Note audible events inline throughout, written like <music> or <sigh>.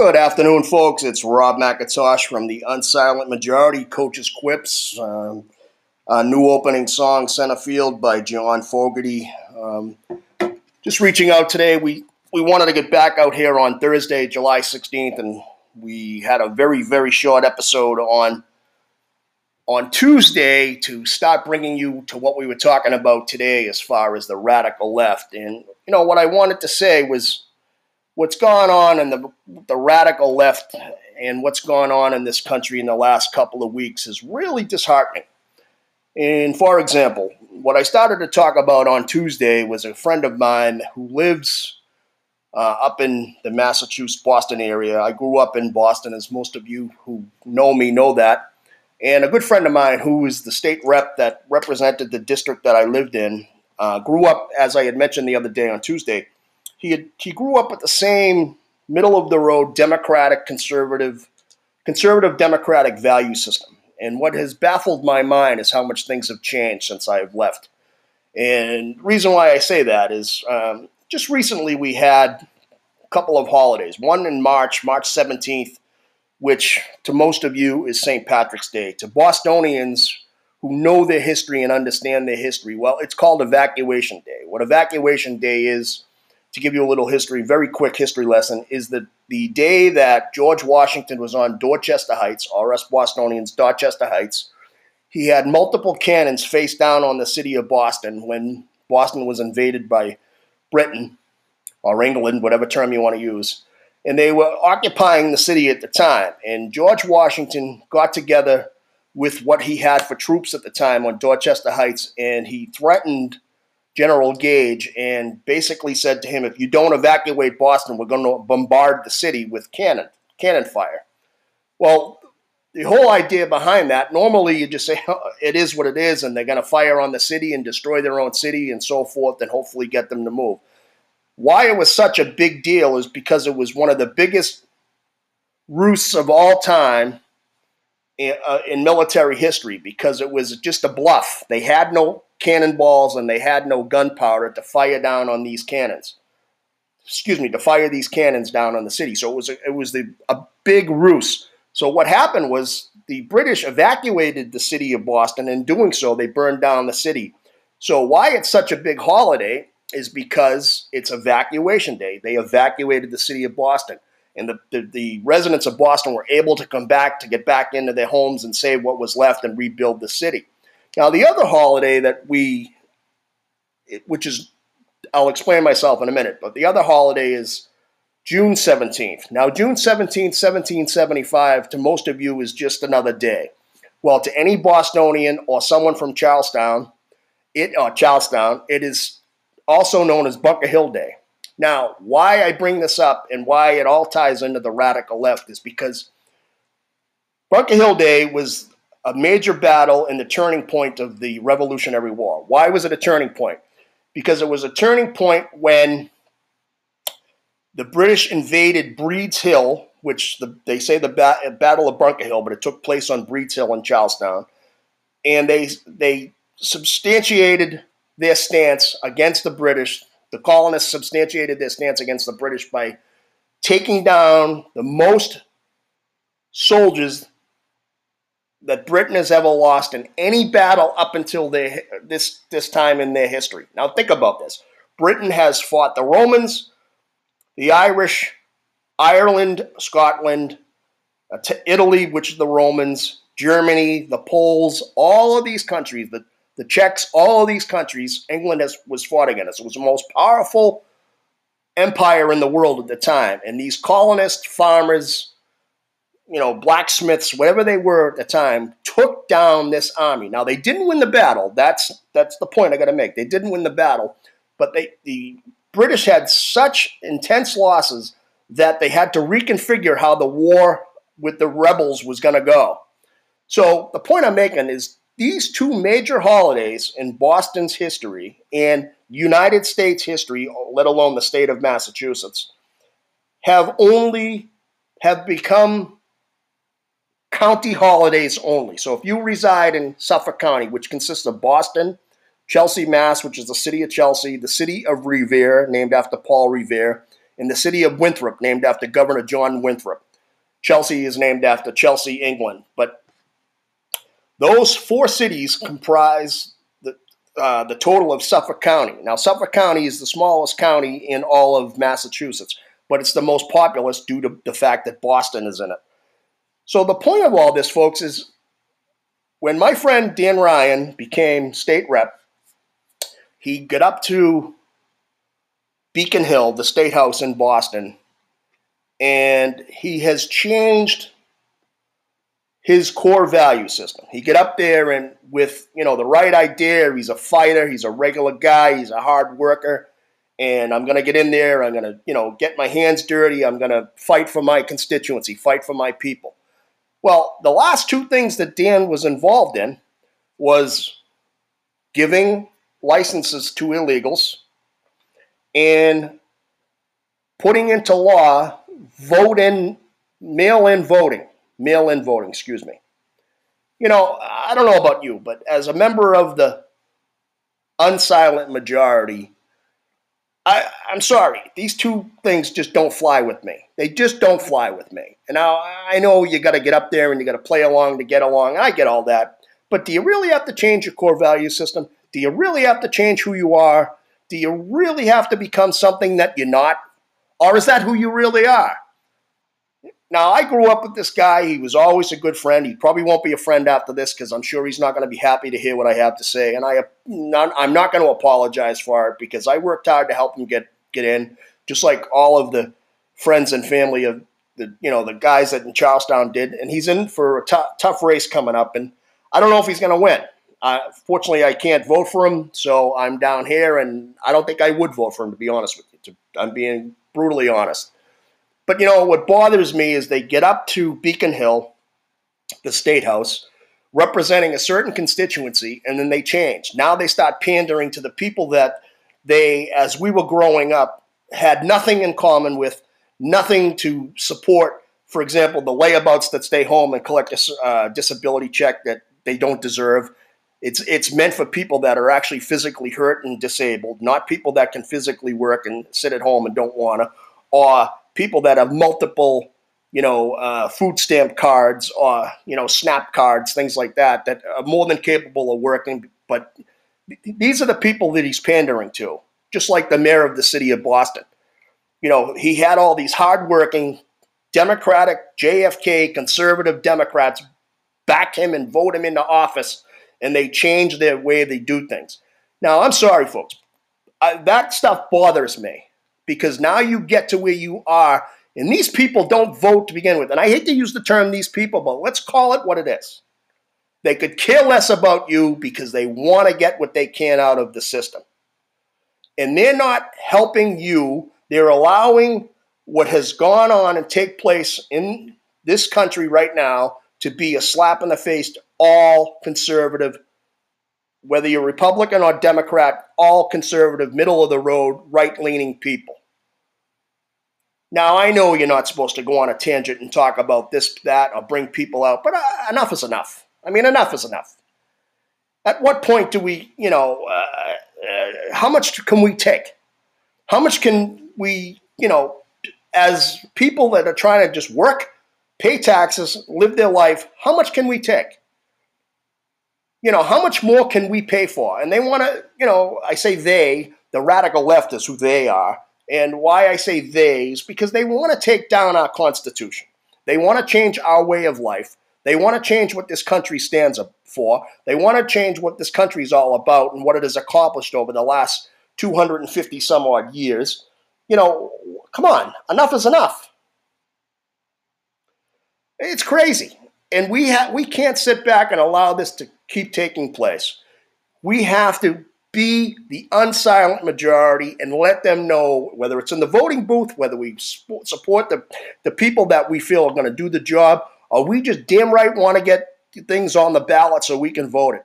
Good afternoon, folks. It's Rob McIntosh from the Unsilent Majority Coaches Quips. Um, a new opening song, Center Field by John Fogerty. Um, just reaching out today. We, we wanted to get back out here on Thursday, July 16th, and we had a very, very short episode on on Tuesday to start bringing you to what we were talking about today as far as the radical left. And, you know, what I wanted to say was what's gone on in the, the radical left and what's gone on in this country in the last couple of weeks is really disheartening. And for example, what I started to talk about on Tuesday was a friend of mine who lives uh, up in the Massachusetts Boston area. I grew up in Boston, as most of you who know me know that. And a good friend of mine who is the state rep that represented the district that I lived in uh, grew up, as I had mentioned the other day on Tuesday, he, had, he grew up with the same middle of the road democratic conservative conservative democratic value system. And what has baffled my mind is how much things have changed since I have left. And reason why I say that is um, just recently we had a couple of holidays. One in March, March 17th, which to most of you is St. Patrick's Day. To Bostonians who know their history and understand their history, well, it's called Evacuation Day. What Evacuation Day is, to give you a little history, very quick history lesson, is that the day that George Washington was on Dorchester Heights, or Bostonians, Dorchester Heights. He had multiple cannons face down on the city of Boston when Boston was invaded by Britain or England, whatever term you want to use and they were occupying the city at the time. And George Washington got together with what he had for troops at the time on Dorchester Heights, and he threatened General Gage and basically said to him, "If you don't evacuate Boston, we're going to bombard the city with cannon, cannon fire." Well, the whole idea behind that, normally you just say <laughs> it is what it is, and they're going to fire on the city and destroy their own city and so forth, and hopefully get them to move. Why it was such a big deal is because it was one of the biggest roosts of all time in, uh, in military history because it was just a bluff. They had no cannonballs and they had no gunpowder to fire down on these cannons. Excuse me, to fire these cannons down on the city. So it was a, it was the, a big ruse. So what happened was the British evacuated the city of Boston. In doing so, they burned down the city. So why it's such a big holiday is because it's evacuation day. They evacuated the city of Boston. And the, the, the, residents of Boston were able to come back to get back into their homes and save what was left and rebuild the city. Now, the other holiday that we, which is, I'll explain myself in a minute, but the other holiday is June 17th. Now, June 17th, 1775, to most of you is just another day. Well, to any Bostonian or someone from Charlestown, it or Charlestown, it is also known as Bunker Hill Day. Now, why I bring this up and why it all ties into the radical left is because Bunker Hill Day was a major battle and the turning point of the Revolutionary War. Why was it a turning point? Because it was a turning point when the British invaded Breed's Hill, which the, they say the ba- Battle of Bunker Hill, but it took place on Breed's Hill in Charlestown, and they they substantiated their stance against the British. The colonists substantiated their stance against the British by taking down the most soldiers that Britain has ever lost in any battle up until their, this, this time in their history. Now, think about this Britain has fought the Romans, the Irish, Ireland, Scotland, uh, Italy, which is the Romans, Germany, the Poles, all of these countries, the the Czechs, all of these countries, England has, was fought against. It was the most powerful empire in the world at the time. And these colonists, farmers, you know, blacksmiths, whatever they were at the time, took down this army. Now they didn't win the battle. That's that's the point I got to make. They didn't win the battle, but they the British had such intense losses that they had to reconfigure how the war with the rebels was going to go. So the point I'm making is these two major holidays in Boston's history and United States history, let alone the state of Massachusetts, have only have become county holidays only. So if you reside in Suffolk County, which consists of Boston, Chelsea, Mass, which is the city of Chelsea, the city of Revere, named after Paul Revere, and the city of Winthrop, named after Governor John Winthrop. Chelsea is named after Chelsea, England. But those four cities comprise the, uh, the total of Suffolk County. Now, Suffolk County is the smallest county in all of Massachusetts, but it's the most populous due to the fact that Boston is in it. So, the point of all this, folks, is when my friend Dan Ryan became state rep, he got up to Beacon Hill, the state house in Boston, and he has changed his core value system. He get up there and with you know the right idea, he's a fighter, he's a regular guy, he's a hard worker, and I'm gonna get in there. I'm gonna you know get my hands dirty. I'm gonna fight for my constituency, fight for my people. Well, the last two things that Dan was involved in was giving licenses to illegals and putting into law vote in mail in voting mail in voting excuse me. You know i don't know about you but as a member of the unsilent majority I, i'm sorry. These two things just don't fly with me. They just don't fly with me. And now i know you got to get up there and you got to play along to get along. I get all that. But do you really have to change your core value system? Do you really have to change who you are? Do you really have to become something that you're not? Or is that who you really are? Now, I grew up with this guy. He was always a good friend. He probably won't be a friend after this because I'm sure he's not going to be happy to hear what I have to say. And I, I'm not going to apologize for it because I worked hard to help him get get in, just like all of the friends and family of the you know the guys that in Charlestown did. And he's in for a t- tough race coming up, and I don't know if he's going to win. Uh, fortunately, I can't vote for him, so I'm down here, and I don't think I would vote for him, to be honest with you. I'm being brutally honest. But you know, what bothers me is they get up to Beacon Hill, the state house, representing a certain constituency, and then they change. Now they start pandering to the people that they, as we were growing up, had nothing in common with, nothing to support. For example, the layabouts that stay home and collect a uh, disability check that they don't deserve it's it's meant for people that are actually physically hurt and disabled, not people that can physically work and sit at home and don't want to, or people that have multiple, you know, uh, food stamp cards or you know, SNAP cards, things like that, that are more than capable of working. But these are the people that he's pandering to, just like the mayor of the city of Boston. You know, he had all these hardworking, Democratic, JFK, conservative Democrats back him and vote him into office and they change their way they do things. Now, I'm sorry, folks. I, that stuff bothers me because now you get to where you are, and these people don't vote to begin with. And I hate to use the term these people, but let's call it what it is. They could care less about you because they want to get what they can out of the system. And they're not helping you, they're allowing what has gone on and take place in this country right now to be a slap in the face to all conservative, whether you're Republican or Democrat, all conservative, middle of the road, right leaning people. Now, I know you're not supposed to go on a tangent and talk about this, that, or bring people out, but uh, enough is enough. I mean, enough is enough. At what point do we, you know, uh, uh, how much can we take? How much can we, you know, as people that are trying to just work pay taxes, live their life. How much can we take? You know, how much more can we pay for? And they want to, you know, I say they, the radical leftists, who they are. And why I say they is because they want to take down our Constitution. They want to change our way of life. They want to change what this country stands up for. They want to change what this country is all about and what it has accomplished over the last 250 some odd years. You know, come on, enough is enough. It's crazy. And we ha- we can't sit back and allow this to keep taking place. We have to be the unsilent majority and let them know whether it's in the voting booth, whether we support the, the people that we feel are going to do the job, or we just damn right want to get things on the ballot so we can vote it.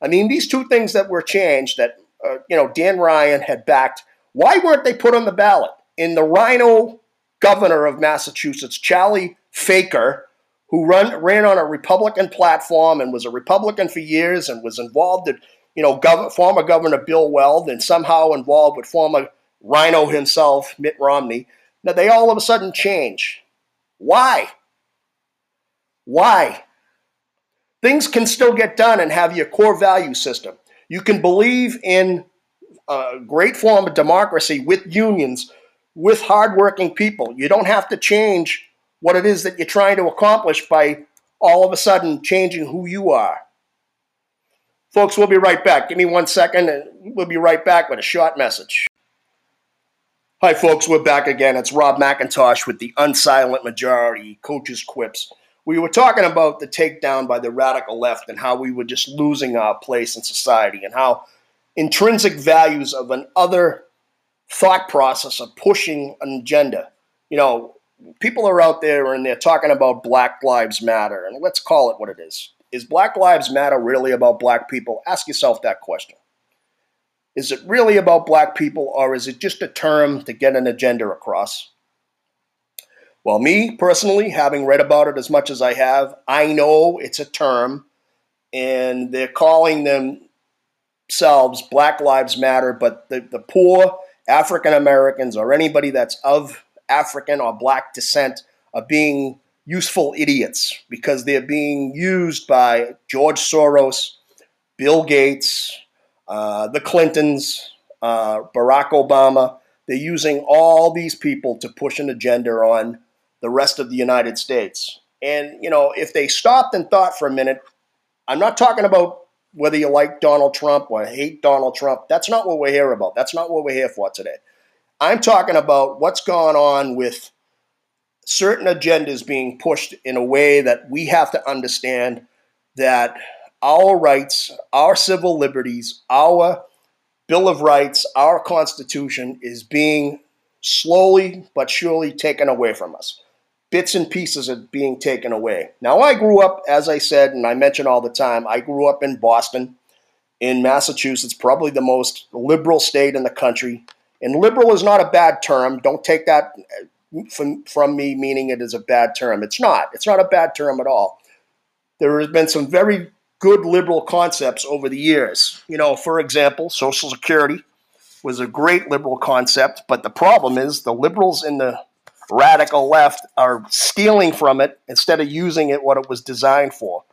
I mean, these two things that were changed that, uh, you know, Dan Ryan had backed, why weren't they put on the ballot? In the RINO governor of Massachusetts, Charlie Faker, who run, ran on a Republican platform and was a Republican for years and was involved in, you know, gov- former Governor Bill Weld and somehow involved with former RINO himself, Mitt Romney. Now they all of a sudden change. Why? Why? Things can still get done and have your core value system. You can believe in a great form of democracy with unions, with hardworking people. You don't have to change what it is that you're trying to accomplish by all of a sudden changing who you are. Folks, we'll be right back. Give me one second and we'll be right back with a short message. Hi, folks, we're back again. It's Rob McIntosh with the Unsilent Majority Coaches Quips. We were talking about the takedown by the radical left and how we were just losing our place in society and how intrinsic values of an other thought process are pushing an agenda. You know, people are out there and they're talking about Black Lives Matter, and let's call it what it is. Is Black Lives Matter really about black people? Ask yourself that question. Is it really about black people, or is it just a term to get an agenda across? Well, me personally, having read about it as much as I have, I know it's a term, and they're calling themselves Black Lives Matter, but the, the poor African Americans or anybody that's of African or black descent are being useful idiots because they're being used by George Soros, Bill Gates, uh, the Clintons, uh, Barack Obama. They're using all these people to push an agenda on the rest of the United States. And, you know, if they stopped and thought for a minute, I'm not talking about whether you like Donald Trump or hate Donald Trump. That's not what we're here about. That's not what we're here for today. I'm talking about what's gone on with certain agendas being pushed in a way that we have to understand that our rights, our civil liberties, our Bill of Rights, our Constitution is being slowly but surely taken away from us. Bits and pieces are being taken away. Now, I grew up, as I said, and I mention all the time, I grew up in Boston, in Massachusetts, probably the most liberal state in the country. And liberal is not a bad term. Don't take that from, from me meaning it is a bad term. It's not. It's not a bad term at all. There has been some very good liberal concepts over the years. You know, for example, Social Security was a great liberal concept, but the problem is the liberals in the radical left are stealing from it instead of using it what it was designed for.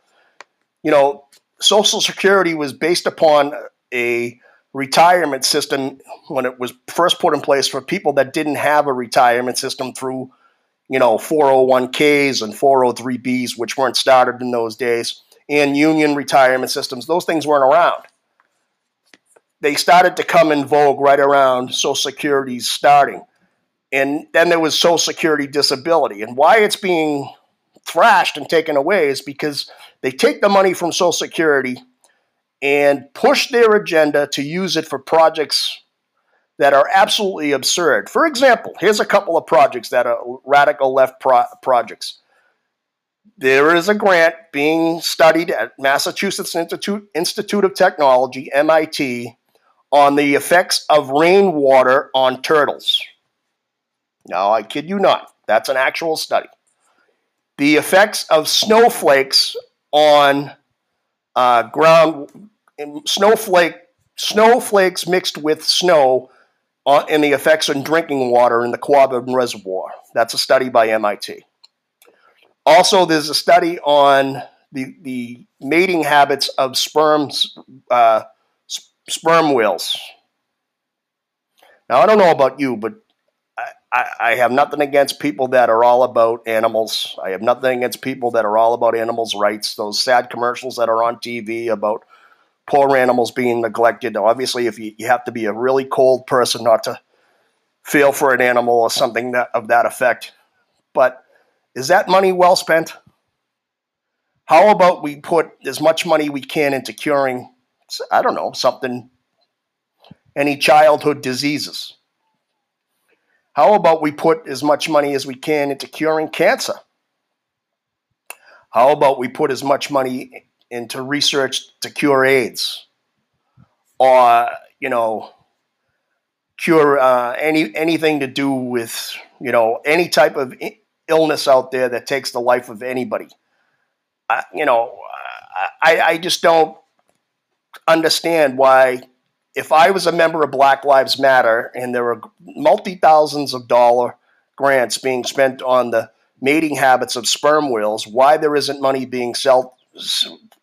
You know, Social Security was based upon a retirement system when it was first put in place for people that didn't have a retirement system through, you know, 401ks and 403bs, which weren't started in those days and union retirement systems. Those things weren't around. They started to come in vogue right around Social Security's starting. And then there was Social Security disability. And why it's being thrashed and taken away is because they take the money from Social Security and push their agenda to use it for projects that are absolutely absurd. For example, here's a couple of projects that are radical left pro- projects there is a grant being studied at Massachusetts Institute, Institute of Technology, MIT, on the effects of rainwater on turtles. Now, I kid you not, that's an actual study. The effects of snowflakes on uh, ground, snowflake, snowflakes mixed with snow on, and the effects on drinking water in the Quabbin Reservoir. That's a study by MIT. Also, there's a study on the, the mating habits of sperms, uh, sperm whales. Now, I don't know about you, but I, I, have nothing against people that are all about animals. I have nothing against people that are all about animals' rights. Those sad commercials that are on TV about poor animals being neglected. Obviously, if you, you have to be a really cold person not to feel for an animal or something that, of that effect. But is that money well spent? How about we put as much money we can into curing, I don't know, something, any childhood diseases? How about we put as much money as we can into curing cancer? How about we put as much money into research to cure AIDS or, you know, cure uh, any anything to do with, you know, any type of illness out there that takes the life of anybody. Uh, you know, I, I just don't understand why if I was a member of Black Lives Matter and there were multi thousands of dollar grants being spent on the mating habits of sperm whales, why there isn't money being sell,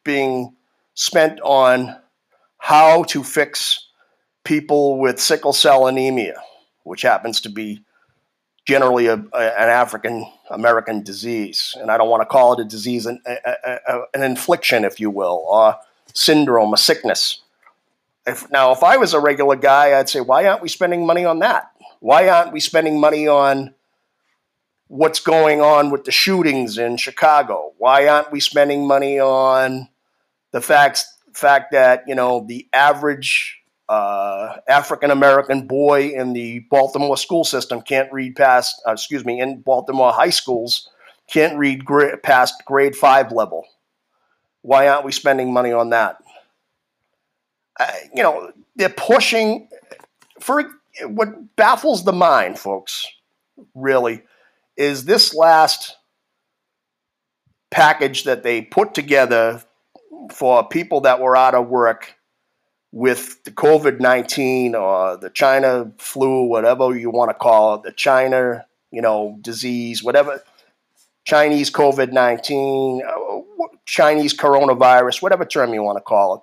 being spent on how to fix people with sickle cell anemia, which happens to be generally a, a, an African American disease. And I don't want to call it a disease, an, a, an infliction, if you will, or syndrome, a sickness. If, now, if I was a regular guy, I'd say, why aren't we spending money on that? Why aren't we spending money on what's going on with the shootings in Chicago? Why aren't we spending money on the fact fact that you know the average uh, African American boy in the Baltimore school system can't read past, uh, excuse me, in Baltimore high schools can't read past grade five level. Why aren't we spending money on that? Uh, you know, they're pushing for what baffles the mind, folks, really, is this last package that they put together for people that were out of work with the COVID 19 or the China flu, whatever you want to call it, the China, you know, disease, whatever, Chinese COVID 19, uh, Chinese coronavirus, whatever term you want to call it.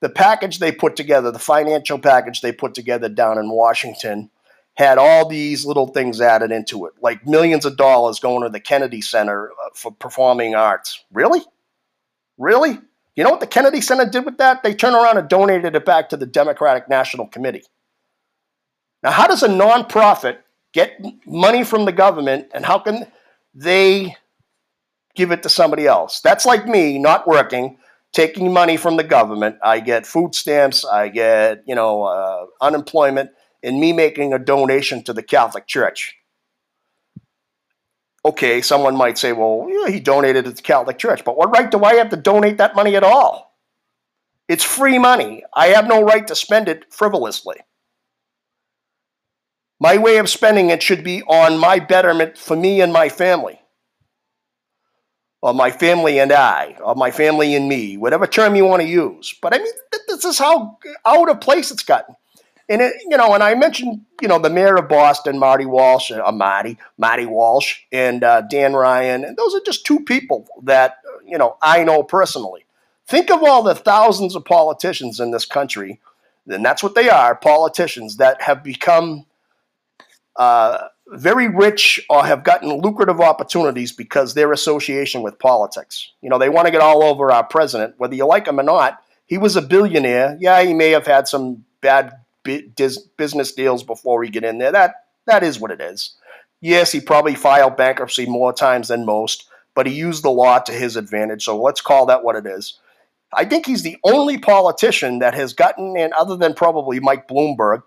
The package they put together, the financial package they put together down in Washington, had all these little things added into it, like millions of dollars going to the Kennedy Center uh, for performing arts. Really? Really? You know what the Kennedy Center did with that? They turned around and donated it back to the Democratic National Committee. Now, how does a nonprofit get money from the government and how can they give it to somebody else? That's like me not working, taking money from the government. I get food stamps, I get, you know, uh, unemployment and me making a donation to the Catholic Church. Okay, someone might say, well, yeah, he donated to the Catholic Church, but what right do I have to donate that money at all? It's free money. I have no right to spend it frivolously. My way of spending it should be on my betterment for me and my family, or my family and I, or my family and me, whatever term you want to use. But I mean, this is how out of place it's gotten. And it, you know, and I mentioned, you know, the mayor of Boston, Marty Walsh, uh, Marty, Marty Walsh, and uh, Dan Ryan, and those are just two people that you know I know personally. Think of all the thousands of politicians in this country, and that's what they are, politicians that have become uh, very rich or have gotten lucrative opportunities because their association with politics. You know, they want to get all over our president, whether you like him or not. He was a billionaire. Yeah, he may have had some bad business deals before we get in there. That that is what it is. Yes, he probably filed bankruptcy more times than most, but he used the law to his advantage. So let's call that what it is. I think he's the only politician that has gotten in, other than probably Mike Bloomberg,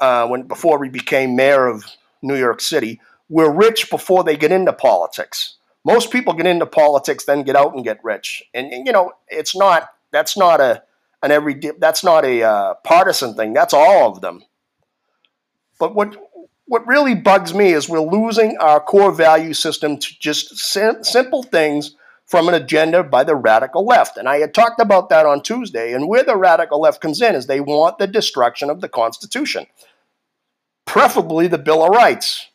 uh, when before he became mayor of New York City, were rich before they get into politics. Most people get into politics, then get out and get rich, and, and you know it's not. That's not a and every that's not a uh, partisan thing. That's all of them. But what what really bugs me is we're losing our core value system to just sim- simple things from an agenda by the radical left. And I had talked about that on Tuesday. And where the radical left comes in is they want the destruction of the Constitution, preferably the Bill of Rights.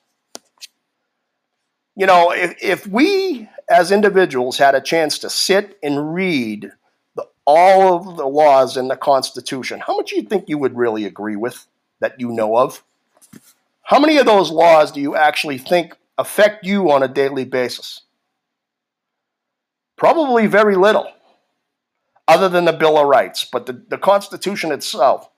You know, if, if we as individuals had a chance to sit and read all of the laws in the Constitution, how much do you think you would really agree with that you know of? How many of those laws do you actually think affect you on a daily basis? Probably very little, other than the Bill of Rights, but the, the Constitution itself.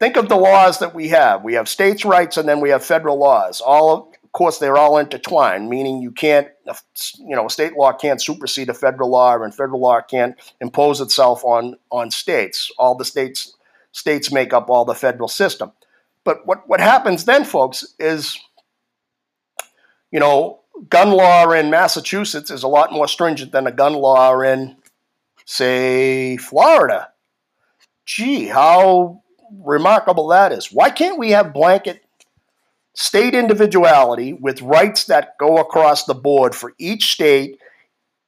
Think of the laws that we have. We have states' rights and then we have federal laws. All of course, they're all intertwined, meaning you can't, uh, you know, state law can't supersede a federal law, and federal law can't impose itself on on states. All the states states make up all the federal system. But what what happens then, folks, is, you know, gun law in Massachusetts is a lot more stringent than a gun law in say, Florida. Gee, how remarkable that is. Why can't we have blanket state individuality with rights that go across the board for each state,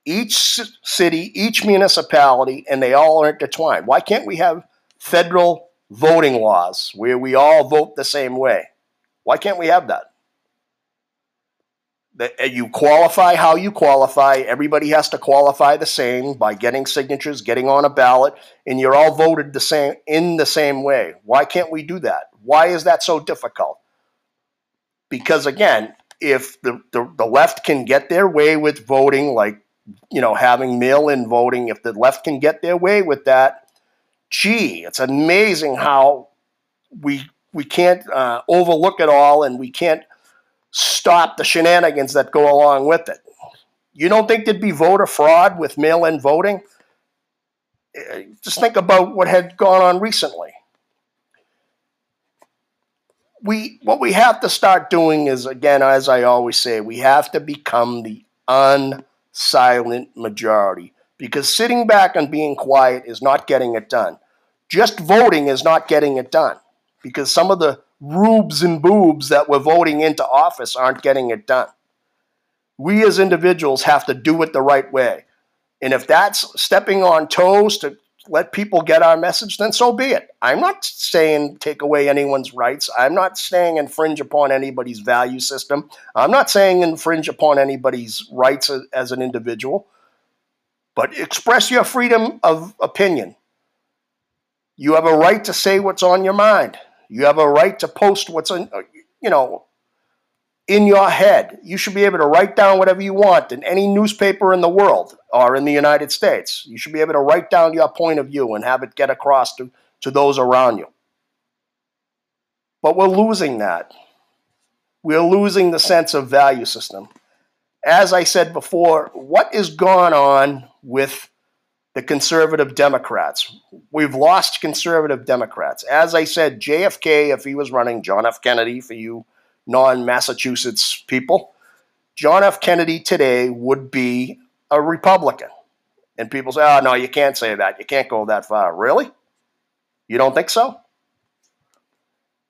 each city, each municipality, and they all are intertwined? Why can't we have federal voting laws where we all vote the same way? Why can't we have that? that you qualify how you qualify. Everybody has to qualify the same by getting signatures, getting on a ballot, and you're all voted the same in the same way. Why can't we do that? Why is that so difficult? Because again, if the, the, the left can get their way with voting, like you know, having mail-in voting, if the left can get their way with that, gee, it's amazing how we we can't uh, overlook it all, and we can't stop the shenanigans that go along with it. You don't think there'd be voter fraud with mail in voting? Uh, just think about what had gone on recently. We, what we have to start doing is, again, as I always say, we have to become the unsilent majority because sitting back and being quiet is not getting it done. Just voting is not getting it done because some of the rubes and boobs that we're voting into office aren't getting it done. We as individuals have to do it the right way. And if that's stepping on toes to let people get our message, then so be it. I'm not saying take away anyone's rights. I'm not saying infringe upon anybody's value system. I'm not saying infringe upon anybody's rights as, as an individual. But express your freedom of opinion. You have a right to say what's on your mind. You have a right to post what's in, you know, in your head. You should be able to write down whatever you want in any newspaper in the world or in the United States. You should be able to write down your point of view and have it get across to, to those around you. But we're losing that. We're losing the sense of value system. As I said before, what is going on with the conservative Democrats. We've lost conservative Democrats. As I said, JFK, if he was running, John F. Kennedy, for you non Massachusetts people, John F. Kennedy today would be a Republican. And people say, oh, no, you can't say that. You can't go that far. Really? You don't think so?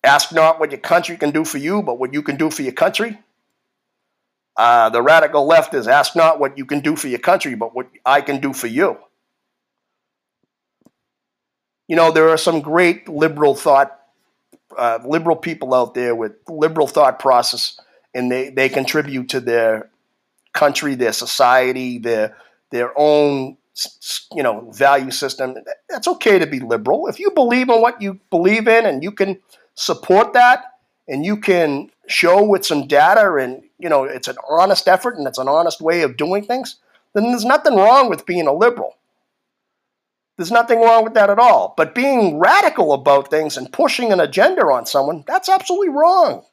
Ask not what your country can do for you, but what you can do for your country. Uh, the radical left is ask not what you can do for your country, but what I can do for you you know, there are some great liberal thought, uh, liberal people out there with liberal thought process, and they, they contribute to their country, their society, their their own you know value system. That's okay to be liberal if you believe in what you believe in, and you can support that, and you can show with some data, and you know it's an honest effort and it's an honest way of doing things. Then there's nothing wrong with being a liberal. There's nothing wrong with that at all. But being radical about things and pushing an agenda on someone, that's absolutely wrong.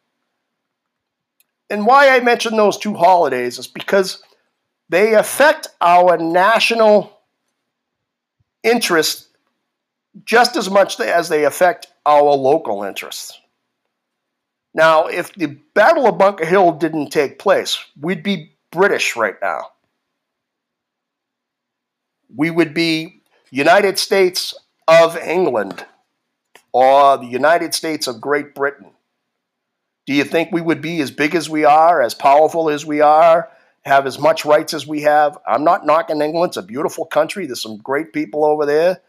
And why I mention those two holidays is because they affect our national interests just as much as they affect our local interests. Now, if the Battle of Bunker Hill didn't take place, we'd be British right now. We would be United States of England or the United States of Great Britain? Do you think we would be as big as we are, as powerful as we are, have as much rights as we have? I'm not knocking England. It's a beautiful country. There's some great people over there.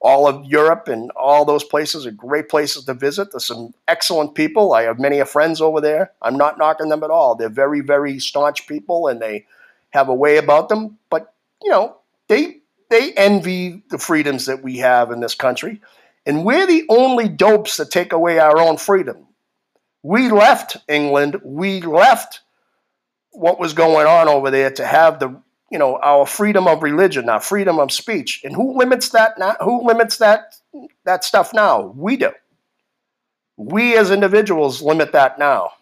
All of Europe and all those places are great places to visit. There's some excellent people. I have many friends over there. I'm not knocking them at all. They're very, very staunch people and they have a way about them. But, you know, they they envy the freedoms that we have in this country. And we're the only dopes that take away our own freedom. We left England, we left what was going on over there to have the you know our freedom of religion, our freedom of speech. And who limits that now? Who limits that that stuff now? We do. We as individuals limit that now.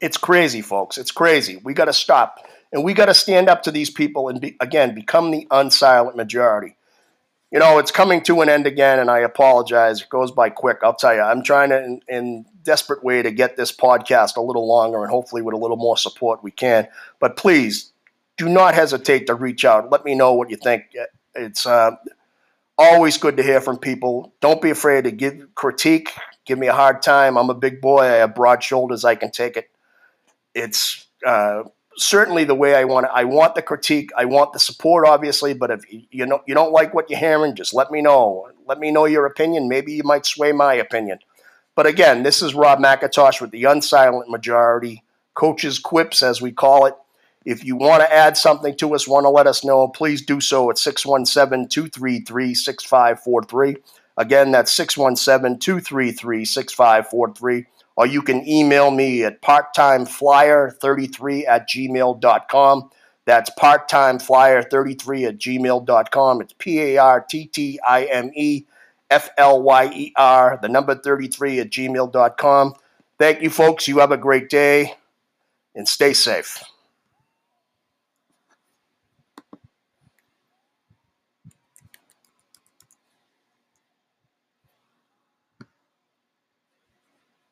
It's crazy, folks. It's crazy. We got to stop. And we got to stand up to these people and, be, again, become the unsilent majority. You know, it's coming to an end again, and I apologize. It goes by quick. I'll tell you, I'm trying to, in, in desperate way, to get this podcast a little longer and hopefully with a little more support we can. But please do not hesitate to reach out. Let me know what you think. It's uh, always good to hear from people. Don't be afraid to give critique. Give me a hard time. I'm a big boy. I have broad shoulders. I can take it. It's uh, certainly the way I want it. I want the critique. I want the support, obviously. But if you know you don't like what you're hearing, just let me know. Let me know your opinion. Maybe you might sway my opinion. But again, this is Rob McIntosh with the unsilent majority, coaches quips as we call it. If you want to add something to us, want to let us know, please do so at 617 233 6543. Again, that's 617 233 6543. Or you can email me at parttimeflyer33 at gmail.com. That's parttimeflyer33 at gmail.com. It's P A R T T I M E F L Y E R, the number 33 at gmail.com. Thank you, folks. You have a great day and stay safe.